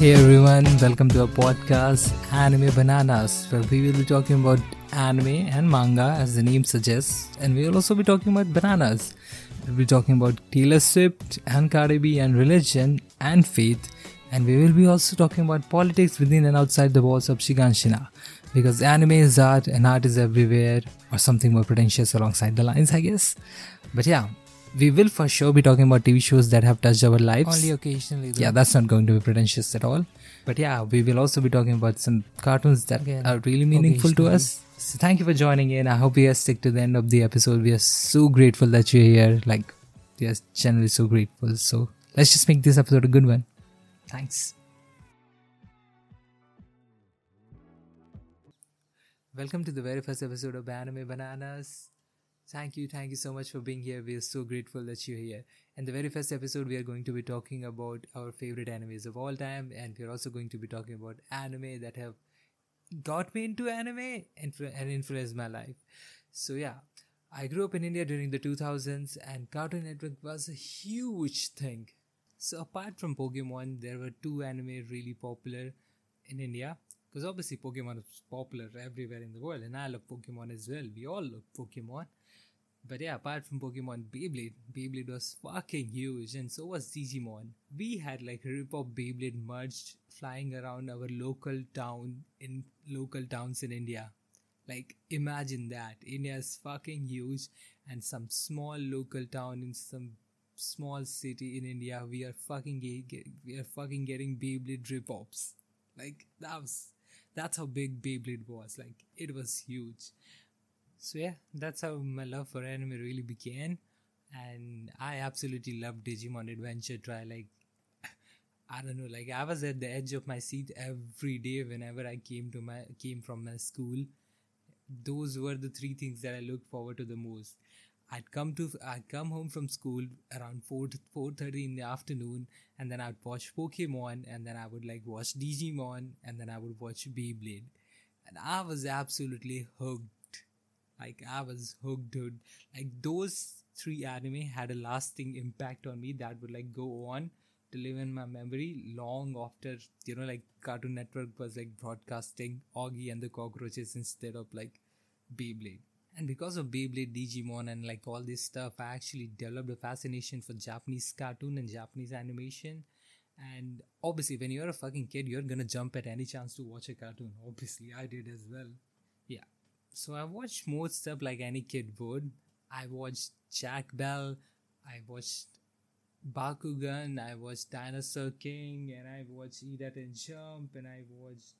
Hey everyone, welcome to our podcast Anime Bananas, where we will be talking about anime and manga as the name suggests, and we will also be talking about bananas. We'll be talking about Taylor Swift and Cardi B and religion and faith, and we will be also talking about politics within and outside the walls of Shiganshina. Because anime is art and art is everywhere, or something more pretentious alongside the lines, I guess. But yeah, we will for sure be talking about TV shows that have touched our lives. Only occasionally. Though. Yeah, that's not going to be pretentious at all. But yeah, we will also be talking about some cartoons that Again, are really meaningful to us. So thank you for joining in. I hope you guys stick to the end of the episode. We are so grateful that you're here. Like, we are generally so grateful. So let's just make this episode a good one. Thanks. Welcome to the very first episode of Anime Bananas. Thank you, thank you so much for being here. We are so grateful that you're here. And the very first episode, we are going to be talking about our favorite animes of all time, and we're also going to be talking about anime that have got me into anime and, and influenced my life. So yeah, I grew up in India during the 2000s, and Cartoon Network was a huge thing. So apart from Pokemon, there were two anime really popular in India. Because obviously Pokemon is popular everywhere in the world, and I love Pokemon as well. We all love Pokemon. But yeah, apart from Pokemon, Beyblade, Beyblade was fucking huge, and so was Digimon. We had like a rip-off Beyblade merged flying around our local town in local towns in India. Like imagine that India is fucking huge, and some small local town in some small city in India, we are fucking ge- ge- we are fucking getting Beyblade rip-offs. Like that was that's how big Beyblade was. Like it was huge. So yeah, that's how my love for anime really began, and I absolutely loved Digimon Adventure Try. Like I don't know, like I was at the edge of my seat every day whenever I came to my came from my school. Those were the three things that I looked forward to the most. I'd come to I'd come home from school around four four thirty in the afternoon, and then I'd watch Pokemon, and then I would like watch Digimon, and then I would watch Beyblade, and I was absolutely hooked. Like I was hooked, dude. Like those three anime had a lasting impact on me that would like go on to live in my memory long after you know like Cartoon Network was like broadcasting Oggy and the Cockroaches instead of like Beyblade. And because of Beyblade, Digimon, and like all this stuff, I actually developed a fascination for Japanese cartoon and Japanese animation. And obviously, when you're a fucking kid, you're gonna jump at any chance to watch a cartoon. Obviously, I did as well. Yeah. So I watched more stuff like any kid would. I watched Zatch Bell. I watched Bakugan. I watched Dinosaur King, and I watched Eat That and Jump, and I watched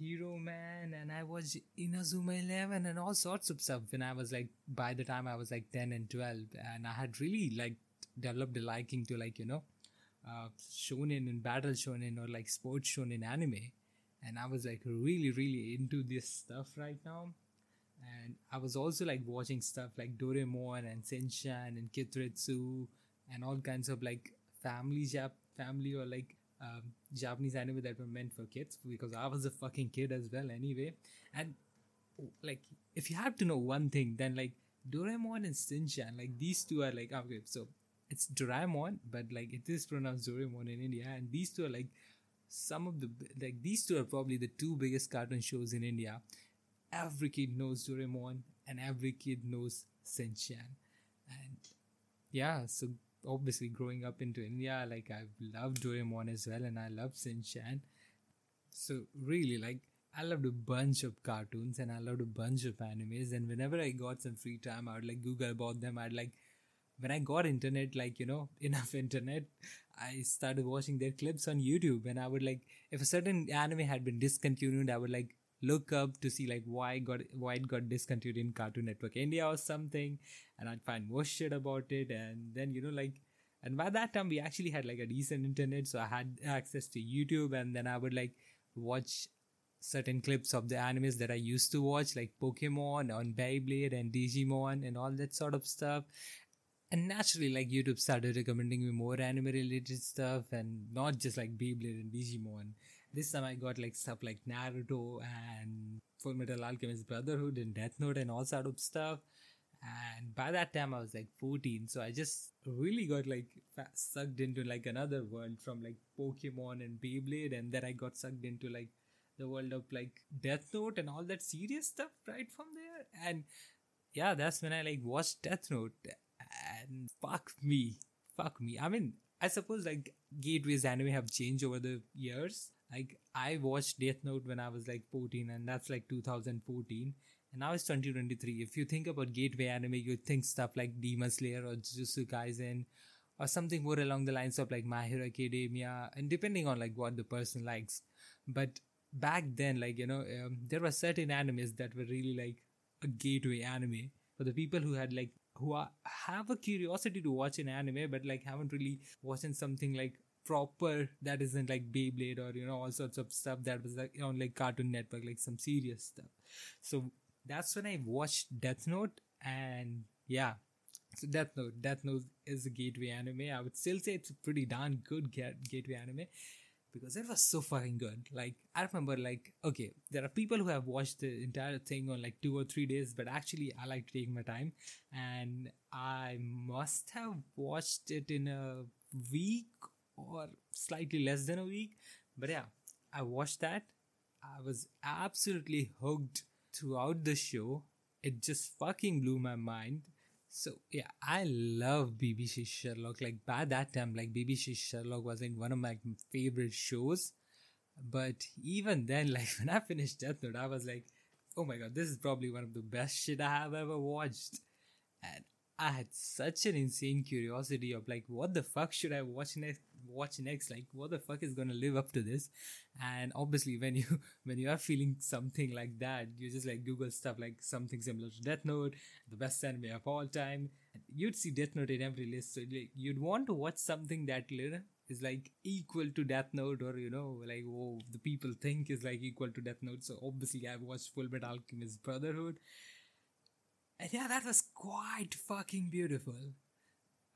Heroman, and I watched Inazuma Eleven, and all sorts of stuff. When I was like, by the time I was like ten and twelve, and I had really like developed a liking to like you know, uh, shonen and battle shonen or like sports shonen anime, and I was like really really into this stuff right now. And I was also like watching stuff like Doraemon and Shinchan and Kiteretsu and all kinds of like family Jap family or like um, Japanese anime that were meant for kids because I was a fucking kid as well anyway. And like if you have to know one thing, then like Doraemon and Shinchan, like these two are like okay, so it's Doraemon, but like it is pronounced Doraemon in India, and these two are like some of the like these two are probably the two biggest cartoon shows in India. Every kid knows Doraemon, and every kid knows Shinchan, and yeah, so obviously growing up into India, like I love Doraemon as well, and I love Shinchan. So really, like I loved a bunch of cartoons and I loved a bunch of animes. And whenever I got some free time, I would like Google about them. I'd like when I got internet, like you know, enough internet, I started watching their clips on YouTube. And I would like if a certain anime had been discontinued, I would like look up to see like why got why it got discontinued in Cartoon Network India or something, and I'd find more shit about it. And then you know like and by that time we actually had like a decent internet so i had access to youtube and then i would like watch certain clips of the animes that i used to watch like pokemon on beyblade and digimon and all that sort of stuff and naturally like youtube started recommending me more anime related stuff and not just like beyblade and digimon. This time i got like stuff like naruto and full metal alchemist brotherhood and death note and all sort of stuff. And by that time i was like 14 so i just really got like sucked into like another world from like pokemon and beyblade and then i got sucked into like the world of like death note and all that serious stuff right from there. And yeah that's when i like watched death note and fuck me fuck me i mean i suppose like gateways anime have changed over the years like i watched death note when i was like 14 and that's like 2014 and now it's 2023. If you think about gateway anime, you think stuff like Demon Slayer or Jujutsu Kaisen or something more along the lines of like My Hero Academia, and depending on like what the person likes. But back then, like you know, um, there were certain animes that were really like a gateway anime for the people who had like who are, have a curiosity to watch an anime, but like haven't really watched something like proper that isn't like Beyblade or you know all sorts of stuff that was like on like Cartoon Network, like some serious stuff. So that's when I watched Death Note, and yeah, so Death Note, Death Note is a gateway anime. I would still say it's a pretty darn good gateway anime because it was so fucking good. Like I remember, like okay, there are people who have watched the entire thing on like two or three days, but actually I like to take my time, and I must have watched it in a week or slightly less than a week. But yeah, I watched that. I was absolutely hooked throughout the show. It just fucking blew my mind. So yeah, I love BBC Sherlock. Like by that time, like BBC Sherlock was like one of my favorite shows. But even then, like when I finished Death Note, I was like, oh my god, this is probably one of the best shit I have ever watched. And I had such an insane curiosity of like, what the fuck should I watch next? Watch next? Like, what the fuck is gonna live up to this? And obviously, when you when you are feeling something like that, you just like Google stuff like something similar to Death Note, the best anime of all time. You'd see Death Note in every list, so like, you'd want to watch something that is like equal to Death Note, or you know, like oh, the people think is like equal to Death Note. So obviously, I've watched Full Metal Alchemist Brotherhood and yeah, that was quite fucking beautiful.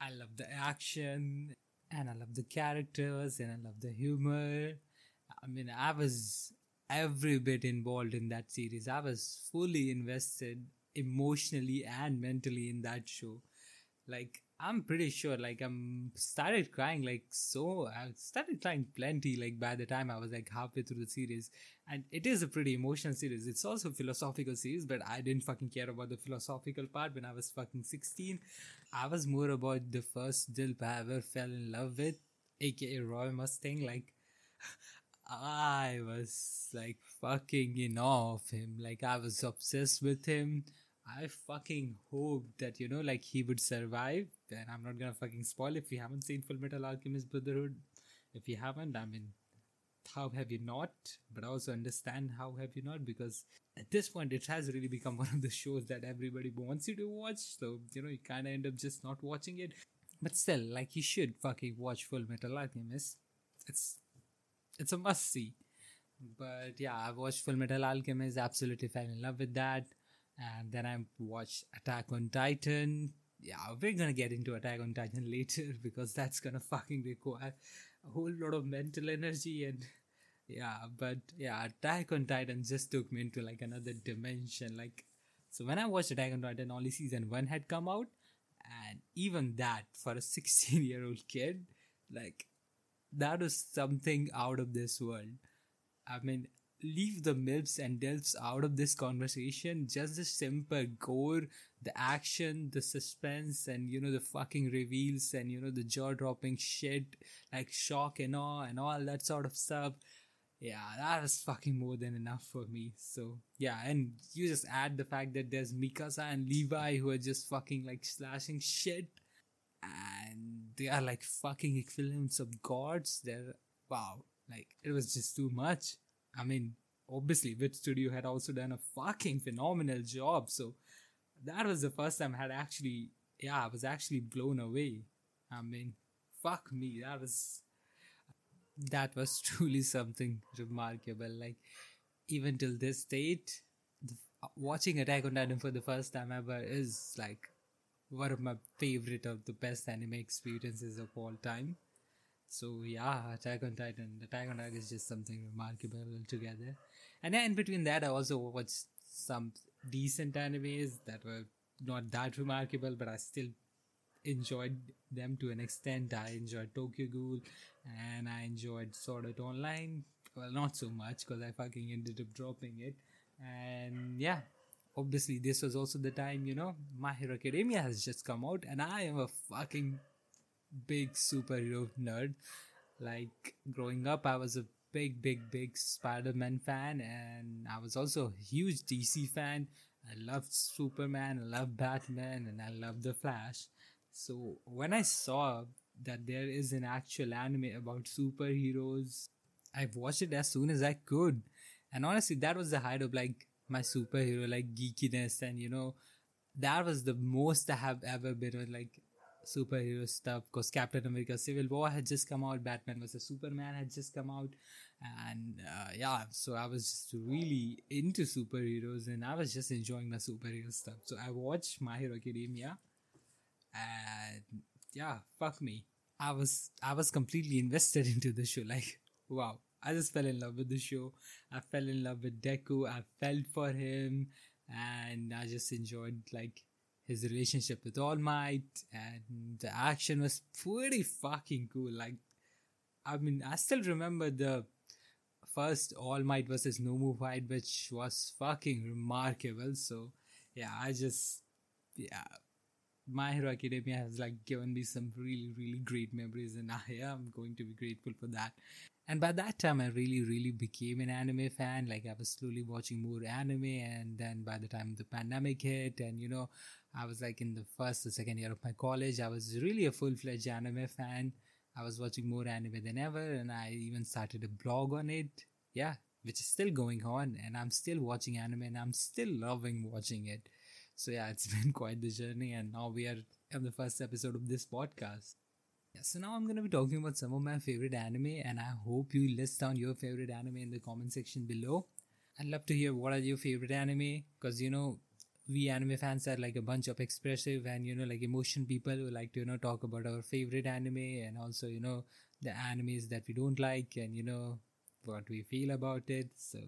I love the action, and I love the characters, and I love the humor. I mean, I was every bit involved in that series. I was fully invested emotionally and mentally in that show. Like, I'm pretty sure, like, I'm started crying, like, so I started crying plenty, like, by the time I was like halfway through the series. And it is a pretty emotional series. It's also philosophical series, but I didn't fucking care about the philosophical part when I was fucking 16. I was more about the first DILF I ever fell in love with, aka Roy Mustang. Like, I was like fucking in awe of him. Like, I was obsessed with him. I fucking hoped that, you know, like he would survive. And I'm not gonna fucking spoil if you haven't seen Full Metal Alchemist Brotherhood. If you haven't, I mean, how have you not? But I also understand how have you not because at this point it has really become one of the shows that everybody wants you to watch. So, you know, you kind of end up just not watching it. But still, like, you should fucking watch Full Metal Alchemist. It's, it's a must see. But yeah, I watched Full Metal Alchemist, absolutely fell in love with that and then I watched Attack on Titan. Yeah, we're gonna get into Attack on Titan later because that's gonna fucking require a whole lot of mental energy and yeah, but yeah, Attack on Titan just took me into like another dimension. Like, so when I watched Attack on Titan, only season one had come out, and even that for a 16 year old kid, like, that was something out of this world. I mean, leave the MILFs and DILFs out of this conversation. Just the simple gore, the action, the suspense, and you know, the fucking reveals and you know, the jaw dropping shit like shock and awe and all that sort of stuff. Yeah, that was fucking more than enough for me. So, yeah, and you just add the fact that there's Mikasa and Levi who are just fucking like slashing shit and they are like fucking equivalents of gods. They're wow, like it was just too much. I mean, obviously, Wit Studio had also done a fucking phenomenal job. So that was the first time I had actually, yeah, I was actually blown away. I mean, fuck me, that was that was truly something remarkable. Like even till this date, the, watching Attack on Titan for the first time ever is like one of my favorite of the best anime experiences of all time. So yeah, Attack on Titan. Attack on Titan is just something remarkable altogether. And then in between that, I also watched some decent animes that were not that remarkable, but I still enjoyed them to an extent. I enjoyed Tokyo Ghoul and I enjoyed Sword Art Online. Well, not so much because I fucking ended up dropping it. And yeah, obviously, this was also the time, you know, My Hero Academia has just come out, and I am a fucking big superhero nerd. Like, growing up, I was a big, big, big Spider Man fan, and I was also a huge DC fan. I loved Superman, I loved Batman, and I loved The Flash. So when I saw that there is an actual anime about superheroes, I watched it as soon as I could. And honestly, that was the height of like my superhero like geekiness, and you know, that was the most I have ever been with like superhero stuff. Because Captain America: Civil War had just come out, Batman vs Superman had just come out, and uh, yeah, so I was just really into superheroes, and I was just enjoying my superhero stuff. So I watched My Hero Academia and yeah, fuck me. I was I was completely invested into the show. Like, wow. I just fell in love with the show. I fell in love with Deku. I felt for him and I just enjoyed like his relationship with All Might and the action was pretty fucking cool. Like I mean I still remember the first All Might versus Nomu fight which was fucking remarkable. So yeah, I just yeah my Hero Academia has like given me some really, really great memories, and I am going to be grateful for that. And by that time, I really, really became an anime fan. Like I was slowly watching more anime, and then by the time the pandemic hit, and you know, I was like in the first or second year of my college, I was really a full fledged anime fan. I was watching more anime than ever, and I even started a blog on it. Yeah, which is still going on, and I'm still watching anime, and I'm still loving watching it. So yeah, it's been quite the journey, and now we are on the first episode of this podcast. Yeah, so now I'm gonna be talking about some of my favorite anime, and I hope you list down your favorite anime in the comment section below. I'd love to hear what are your favorite anime, because you know we anime fans are like a bunch of expressive and you know like emotion people who like to you know talk about our favorite anime and also you know the animes that we don't like and you know what we feel about it. So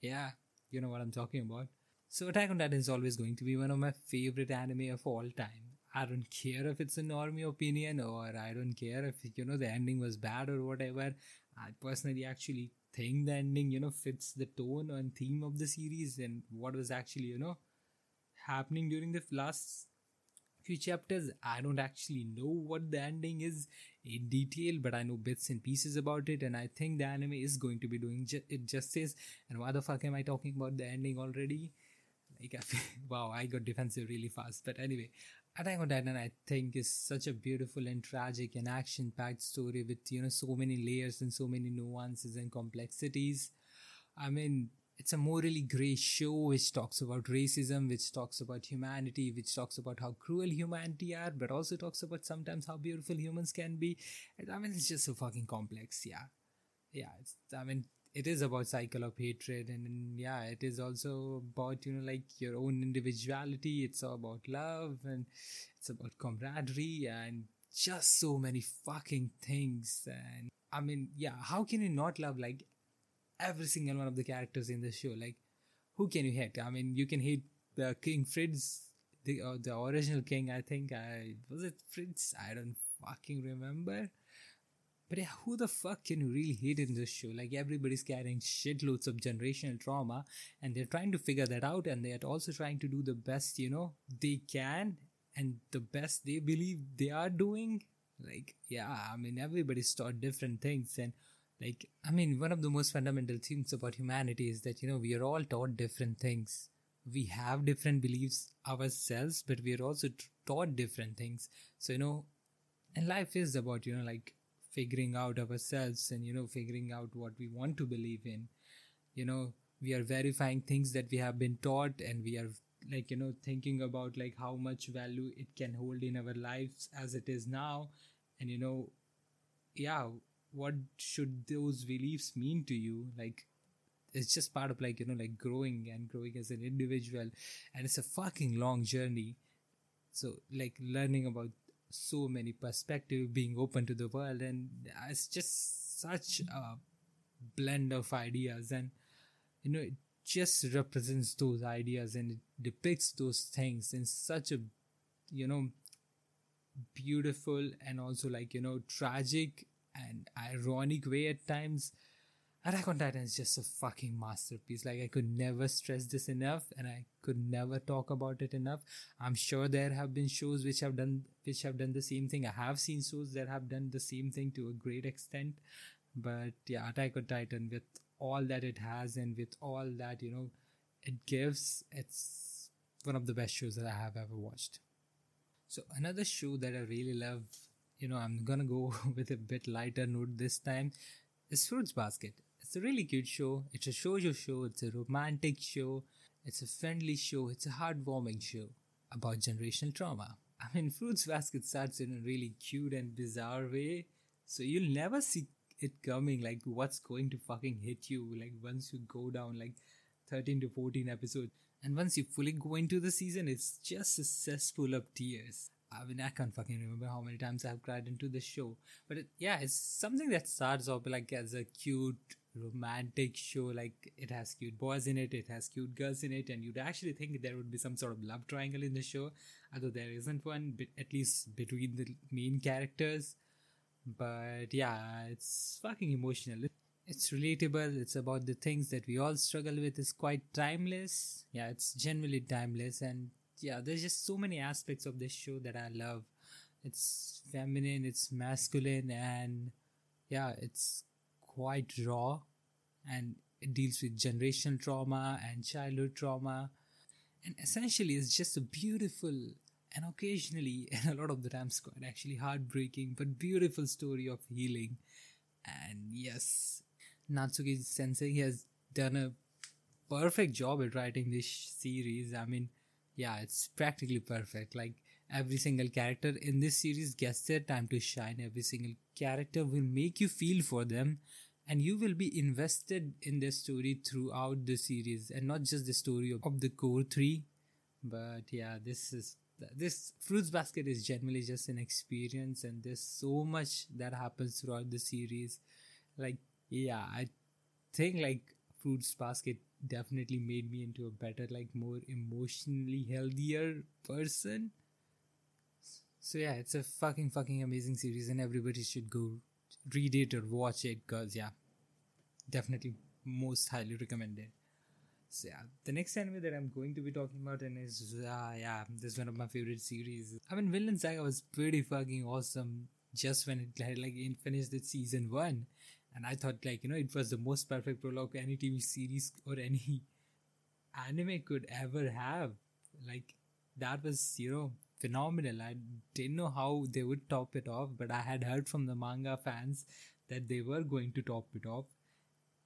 yeah, you know what I'm talking about. So Attack on Titan is always going to be one of my favorite anime of all time. I don't care if it's a normie opinion or I don't care if you know the ending was bad or whatever. I personally actually think the ending, you know, fits the tone and theme of the series and what was actually, you know, happening during the last few chapters. I don't actually know what the ending is in detail, but I know bits and pieces about it, and I think the anime is going to be doing ju- it justice. And why the fuck am I talking about the ending already? Like, I feel, wow, I got defensive really fast. But anyway, Attack on Titan, I think, is such a beautiful and tragic and action-packed story with you know so many layers and so many nuances and complexities. I mean, it's a morally grey show which talks about racism, which talks about humanity, which talks about how cruel humanity are, but also talks about sometimes how beautiful humans can be. I mean, it's just so fucking complex. Yeah, yeah. It's, I mean, it is about cycle of hatred and yeah it is also about you know like your own individuality it's all about love and it's about camaraderie and just so many fucking things and i mean yeah how can you not love like every single one of the characters in the show. Like who can you hate? I mean you can hate the king fritz the uh, the original king i think. I was it fritz? I don't fucking remember. But yeah, who the fuck can you really hate in this show? Like everybody's carrying shitloads of generational trauma and they're trying to figure that out and they're also trying to do the best, you know, they can and the best they believe they are doing. Like, yeah, I mean everybody's taught different things and like I mean one of the most fundamental things about humanity is that, you know, we are all taught different things. We have different beliefs ourselves, but we are also taught different things. So, you know, and life is about, you know, like figuring out ourselves and you know figuring out what we want to believe in you know we are verifying things that we have been taught and we are like you know thinking about like how much value it can hold in our lives as it is now and you know yeah what should those beliefs mean to you? Like it's just part of like you know like growing and growing as an individual. And it's a fucking long journey. So like learning about so many perspectives being open to the world and it's just such a blend of ideas. And you know it just represents those ideas and it depicts those things in such a you know beautiful and also like you know tragic and ironic way at times Attack on Titan is just a fucking masterpiece. Like I could never stress this enough, and I could never talk about it enough. I'm sure there have been shows which have done which have done the same thing. I have seen shows that have done the same thing to a great extent, but yeah, Attack on Titan with all that it has and with all that you know it gives, it's one of the best shows that I have ever watched. So another show that I really love, you know, I'm gonna go with a bit lighter note this time, is Fruits Basket. It's a really cute show. It's a shoujo show. It's a romantic show. It's a friendly show. It's a heartwarming show about generational trauma. I mean, Fruits Basket starts in a really cute and bizarre way, so you'll never see it coming. Like, what's going to fucking hit you? Like, once you go down like 13 to 14 episodes, and once you fully go into the season, it's just a cesspool of tears. I mean, I can't fucking remember how many times I've cried into this show. But it, yeah, it's something that starts off like as a cute romantic show. Like it has cute boys in it it has cute girls in it and you'd actually think there would be some sort of love triangle in the show although there isn't one but at least between the main characters. But yeah it's fucking emotional. It's relatable. It's about the things that we all struggle with. It's quite timeless. Yeah it's generally timeless and yeah there's just so many aspects of this show that i love. It's feminine it's masculine and yeah it's quite raw and it deals with generational trauma and childhood trauma. And essentially it's just a beautiful and occasionally and a lot of the times quite actually heartbreaking but beautiful story of healing. And yes natsuki sensei has done a perfect job at writing this series. I mean yeah it's practically perfect. Like every single character in this series gets their time to shine. Every single character will make you feel for them and you will be invested in their story throughout the series and not just the story of, the core three. But yeah this is this fruits basket is generally just an experience and there's so much that happens throughout the series. Like yeah i think like fruits basket definitely made me into a better like more emotionally healthier person. So yeah it's a fucking fucking amazing series and everybody should go read it or watch it because yeah definitely most highly recommended. So yeah the next anime that i'm going to be talking about and is uh, yeah this is one of my favorite series. I mean Vinland Saga was pretty fucking awesome just when it had like finished its season one and i thought like you know it was the most perfect prologue any tv series or any anime could ever have like that was you know phenomenal i didn't know how they would top it off but i had heard from the manga fans that they were going to top it off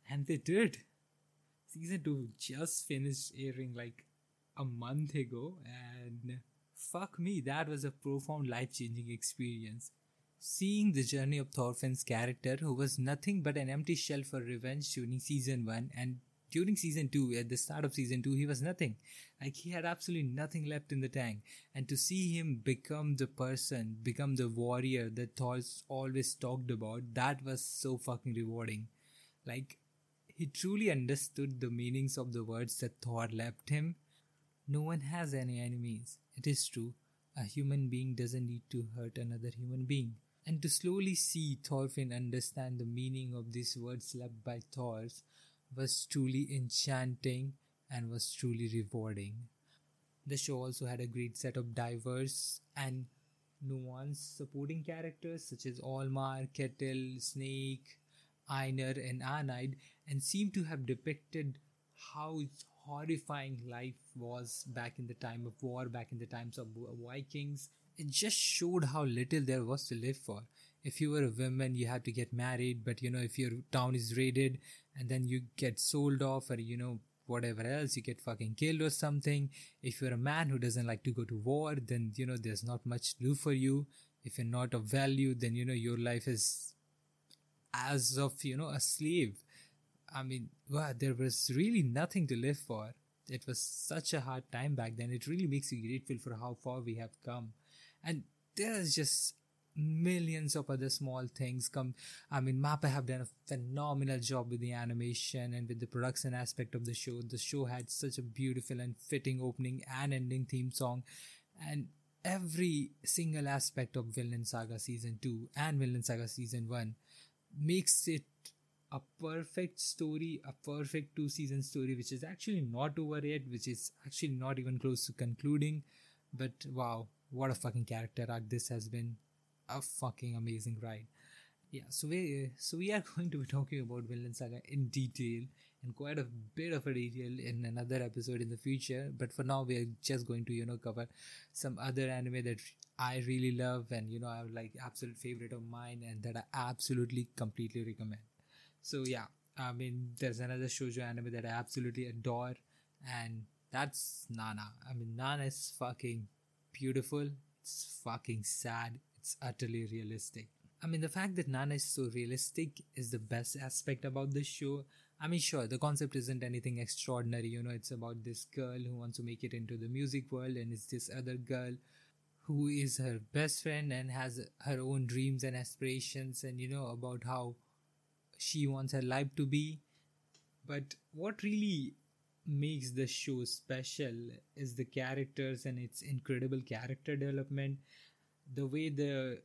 and they did. Season 2 just finished airing like a month ago, and fuck me, that was a profound life changing experience. Seeing the journey of Thorfinn's character, who was nothing but an empty shell for revenge during season 1, and during season 2, at the start of season 2, he was nothing. Like he had absolutely nothing left in the tank. And to see him become the person, become the warrior that Thor's always talked about, that was so fucking rewarding. Like, he truly understood the meanings of the words that Thor left him. No one has any enemies. It is true. A human being doesn't need to hurt another human being. And to slowly see Thorfinn understand the meaning of these words left by Thor was truly enchanting and was truly rewarding. The show also had a great set of diverse and nuanced supporting characters such as Olmar, Ketil, Snake, Einar, and Arnheid, and seemed to have depicted how horrifying life was back in the time of war, back in the times of Vikings. It just showed how little there was to live for. If you were a woman, you had to get married, but you know, if your town is raided and then you get sold off, or you know, whatever else, you get fucking killed or something. If you're a man who doesn't like to go to war, then you know, there's not much to do for you. If you're not of value, then you know, your life is as of, you know, a slave I mean, wow, there was really nothing to live for. It was such a hard time back then. It really makes you grateful for how far we have come. And there's just millions of other small things come i mean mappa have done a phenomenal job with the animation and with the production aspect of the show. The show had such a beautiful and fitting opening and ending theme song. And every single aspect of Vinland Saga season 2 and Vinland Saga season 1 makes it a perfect story, a perfect two season story, which is actually not over yet, which is actually not even close to concluding. But wow, what a fucking character arc this has been. A fucking amazing ride. Yeah, so we so we are going to be talking about Vinland Saga in detail and quite a bit of a detail in another episode in the future. But for now, we are just going to you know cover some other anime that I really love and you know I like absolute favorite of mine and that I absolutely completely recommend. So yeah, I mean there's another shoujo anime that I absolutely adore and that's Nana. I mean Nana is fucking beautiful. It's fucking sad. It's utterly realistic. I mean, the fact that Nana is so realistic is the best aspect about this show. I mean, sure, the concept isn't anything extraordinary, you know, it's about this girl who wants to make it into the music world, and it's this other girl who is her best friend and has her own dreams and aspirations, and you know, about how she wants her life to be. But what really makes the show special is the characters and its incredible character development, the way the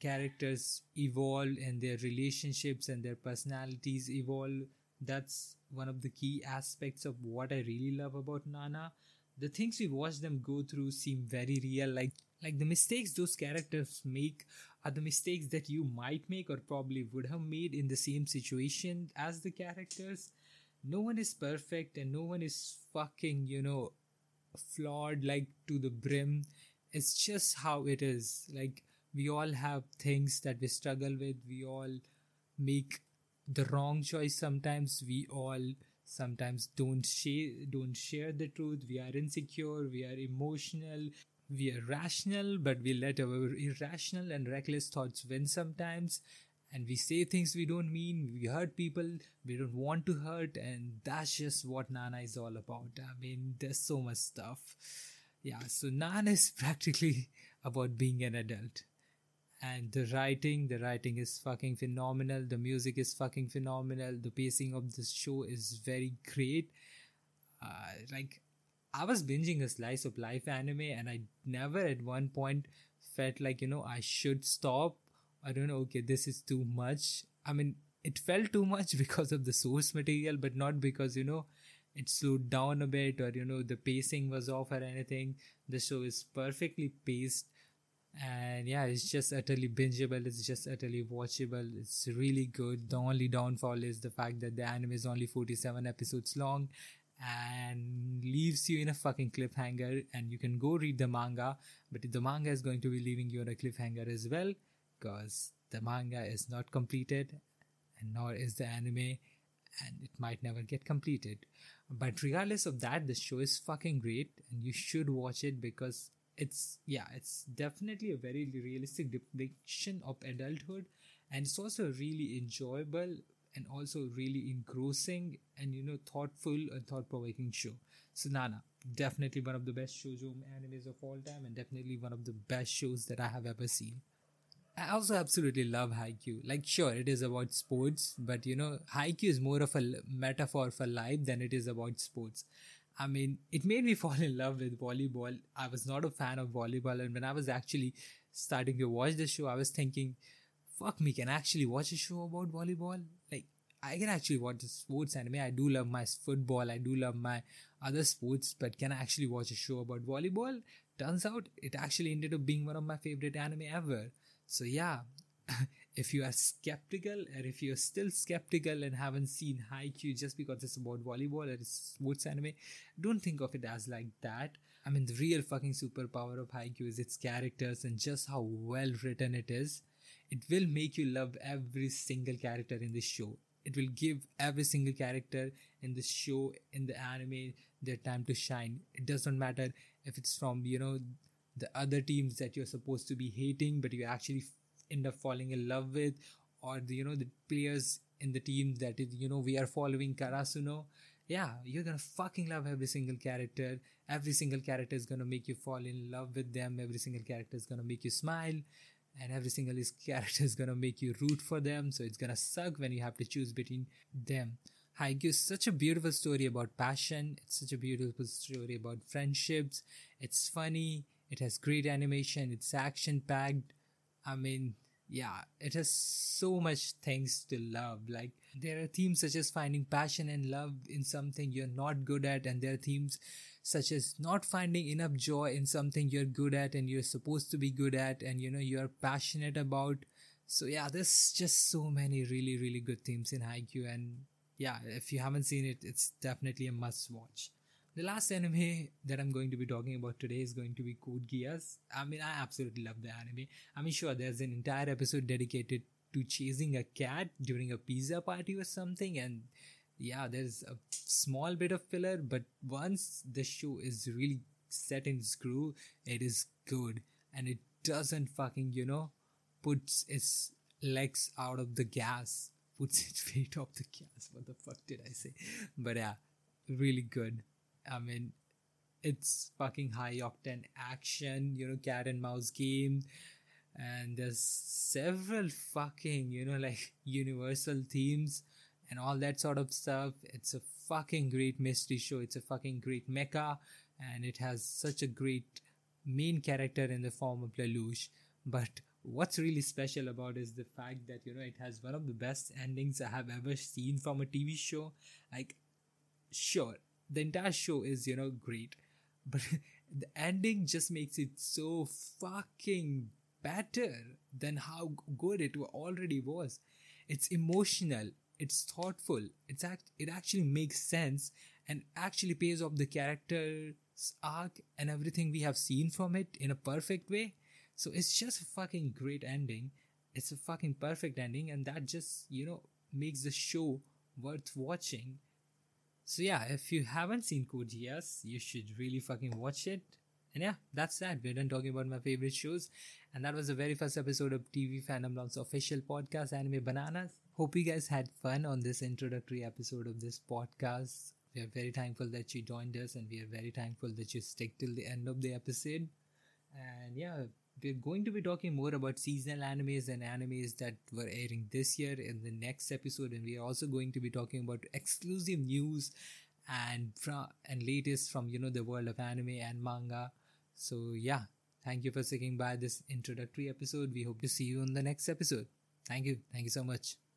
characters evolve and their relationships and their personalities evolve that's one of the key aspects of what I really love about Nana. The things we watch them go through seem very real, like like the mistakes those characters make are the mistakes that you might make or probably would have made in the same situation as the characters. No one is perfect and no one is fucking, you know, flawed like to the brim. It's just how it is. Like we all have things that we struggle with. We all make the wrong choice sometimes we all sometimes don't share don't share the truth we are insecure we are emotional we are rational but we let our irrational and reckless thoughts win sometimes and we say things we don't mean we hurt people we don't want to hurt and that's just what nana is all about. I mean there's so much stuff. Yeah so nana is practically about being an adult. And the writing the writing is fucking phenomenal the music is fucking phenomenal the pacing of this show is very great. Uh, like i was binging a slice of life anime and i never at one point felt like you know i should stop i don't know okay this is too much. I mean it felt too much because of the source material but not because you know it slowed down a bit or you know the pacing was off or anything. The show is perfectly paced. And yeah it's just utterly bingeable. It's just utterly watchable. It's really good. The only downfall is the fact that the anime is only 47 episodes long and leaves you in a fucking cliffhanger. And you can go read the manga but the manga is going to be leaving you on a cliffhanger as well because the manga is not completed and nor is the anime and it might never get completed. But regardless of that the show is fucking great and you should watch it because it's yeah it's definitely a very realistic depiction of adulthood and it's also really enjoyable and also really engrossing and you know thoughtful and thought-provoking show. So nana definitely one of the best shoujo animes of all time and definitely one of the best shows that i have ever seen I also absolutely love Haikyuu. Like, sure, it is about sports, but you know, Haikyuu is more of a metaphor for life than it is about sports. I mean, it made me fall in love with volleyball. I was not a fan of volleyball, and when I was actually starting to watch the show, I was thinking, fuck me, can I actually watch a show about volleyball? Like, I can actually watch a sports anime. I do love my football, I do love my other sports, but can I actually watch a show about volleyball? Turns out it actually ended up being one of my favorite anime ever. So, yeah, if you are skeptical or if you're still skeptical and haven't seen Haikyuu just because it's about volleyball or it's sports anime, don't think of it as like that. I mean, the real fucking superpower of Haikyuu is its characters and just how well written it is. It will make you love every single character in the show. It will give every single character in the show, in the anime, their time to shine. It doesn't matter if it's from, you know, the other teams that you're supposed to be hating, but you actually end up falling in love with or the you know the players in the team that is you know we are following Karasuno yeah you're gonna fucking love every single character every single character is gonna make you fall in love with them every single character is gonna make you smile and every single character is gonna make you root for them so it's gonna suck when you have to choose between them Haikyuu is such a beautiful story about passion. It's such a beautiful story about friendships. It's funny. It has great animation. It's action packed. I mean, yeah, it has so much things to love. Like, there are themes such as finding passion and love in something you're not good at, and there are themes such as not finding enough joy in something you're good at and you're supposed to be good at, and you know, you're passionate about. So, yeah, there's just so many really, really good themes in Haikyuu, and yeah, if you haven't seen it, it's definitely a must watch. The last anime that I'm going to be talking about today is going to be Code Geass. I mean, I absolutely love the anime. I mean, sure, there's an entire episode dedicated to chasing a cat during a pizza party or something, and yeah, there's a small bit of filler, but once the show is really set in groove, it is good, and it doesn't fucking, you know, puts its legs out of the gas, puts its feet off the gas. What the fuck did I say? But yeah, really good. I mean, it's fucking high octane action, you know, cat and mouse game. And there's several fucking, you know, like universal themes and all that sort of stuff. It's a fucking great mystery show. It's a fucking great mecha. And it has such a great main character in the form of Lelouch. But what's really special about is the fact that, you know, it has one of the best endings I have ever seen from a TV show. Like, sure, the entire show is you know great. But the ending just makes it so fucking better than how good it already was. It's emotional. It's thoughtful. It's act it actually makes sense and actually pays off the character's arc and everything we have seen from it in a perfect way. So it's just a fucking great ending. It's a fucking perfect ending and that just you know makes the show worth watching so yeah, if you haven't seen Code Geass, you should really fucking watch it. And yeah, that's that. We're done talking about my favorite shows. And that was the very first episode of TV Fandom official podcast, Anime Bananas. Hope you guys had fun on this introductory episode of this podcast. We are very thankful that you joined us and we are very thankful that you stick till the end of the episode. And yeah, we're going to be talking more about seasonal animes and animes that were airing this year in the next episode and we are also going to be talking about exclusive news and from and latest from you know the world of anime and manga. So yeah thank you for sticking by this introductory episode. We hope to see you in the next episode. Thank you. Thank you so much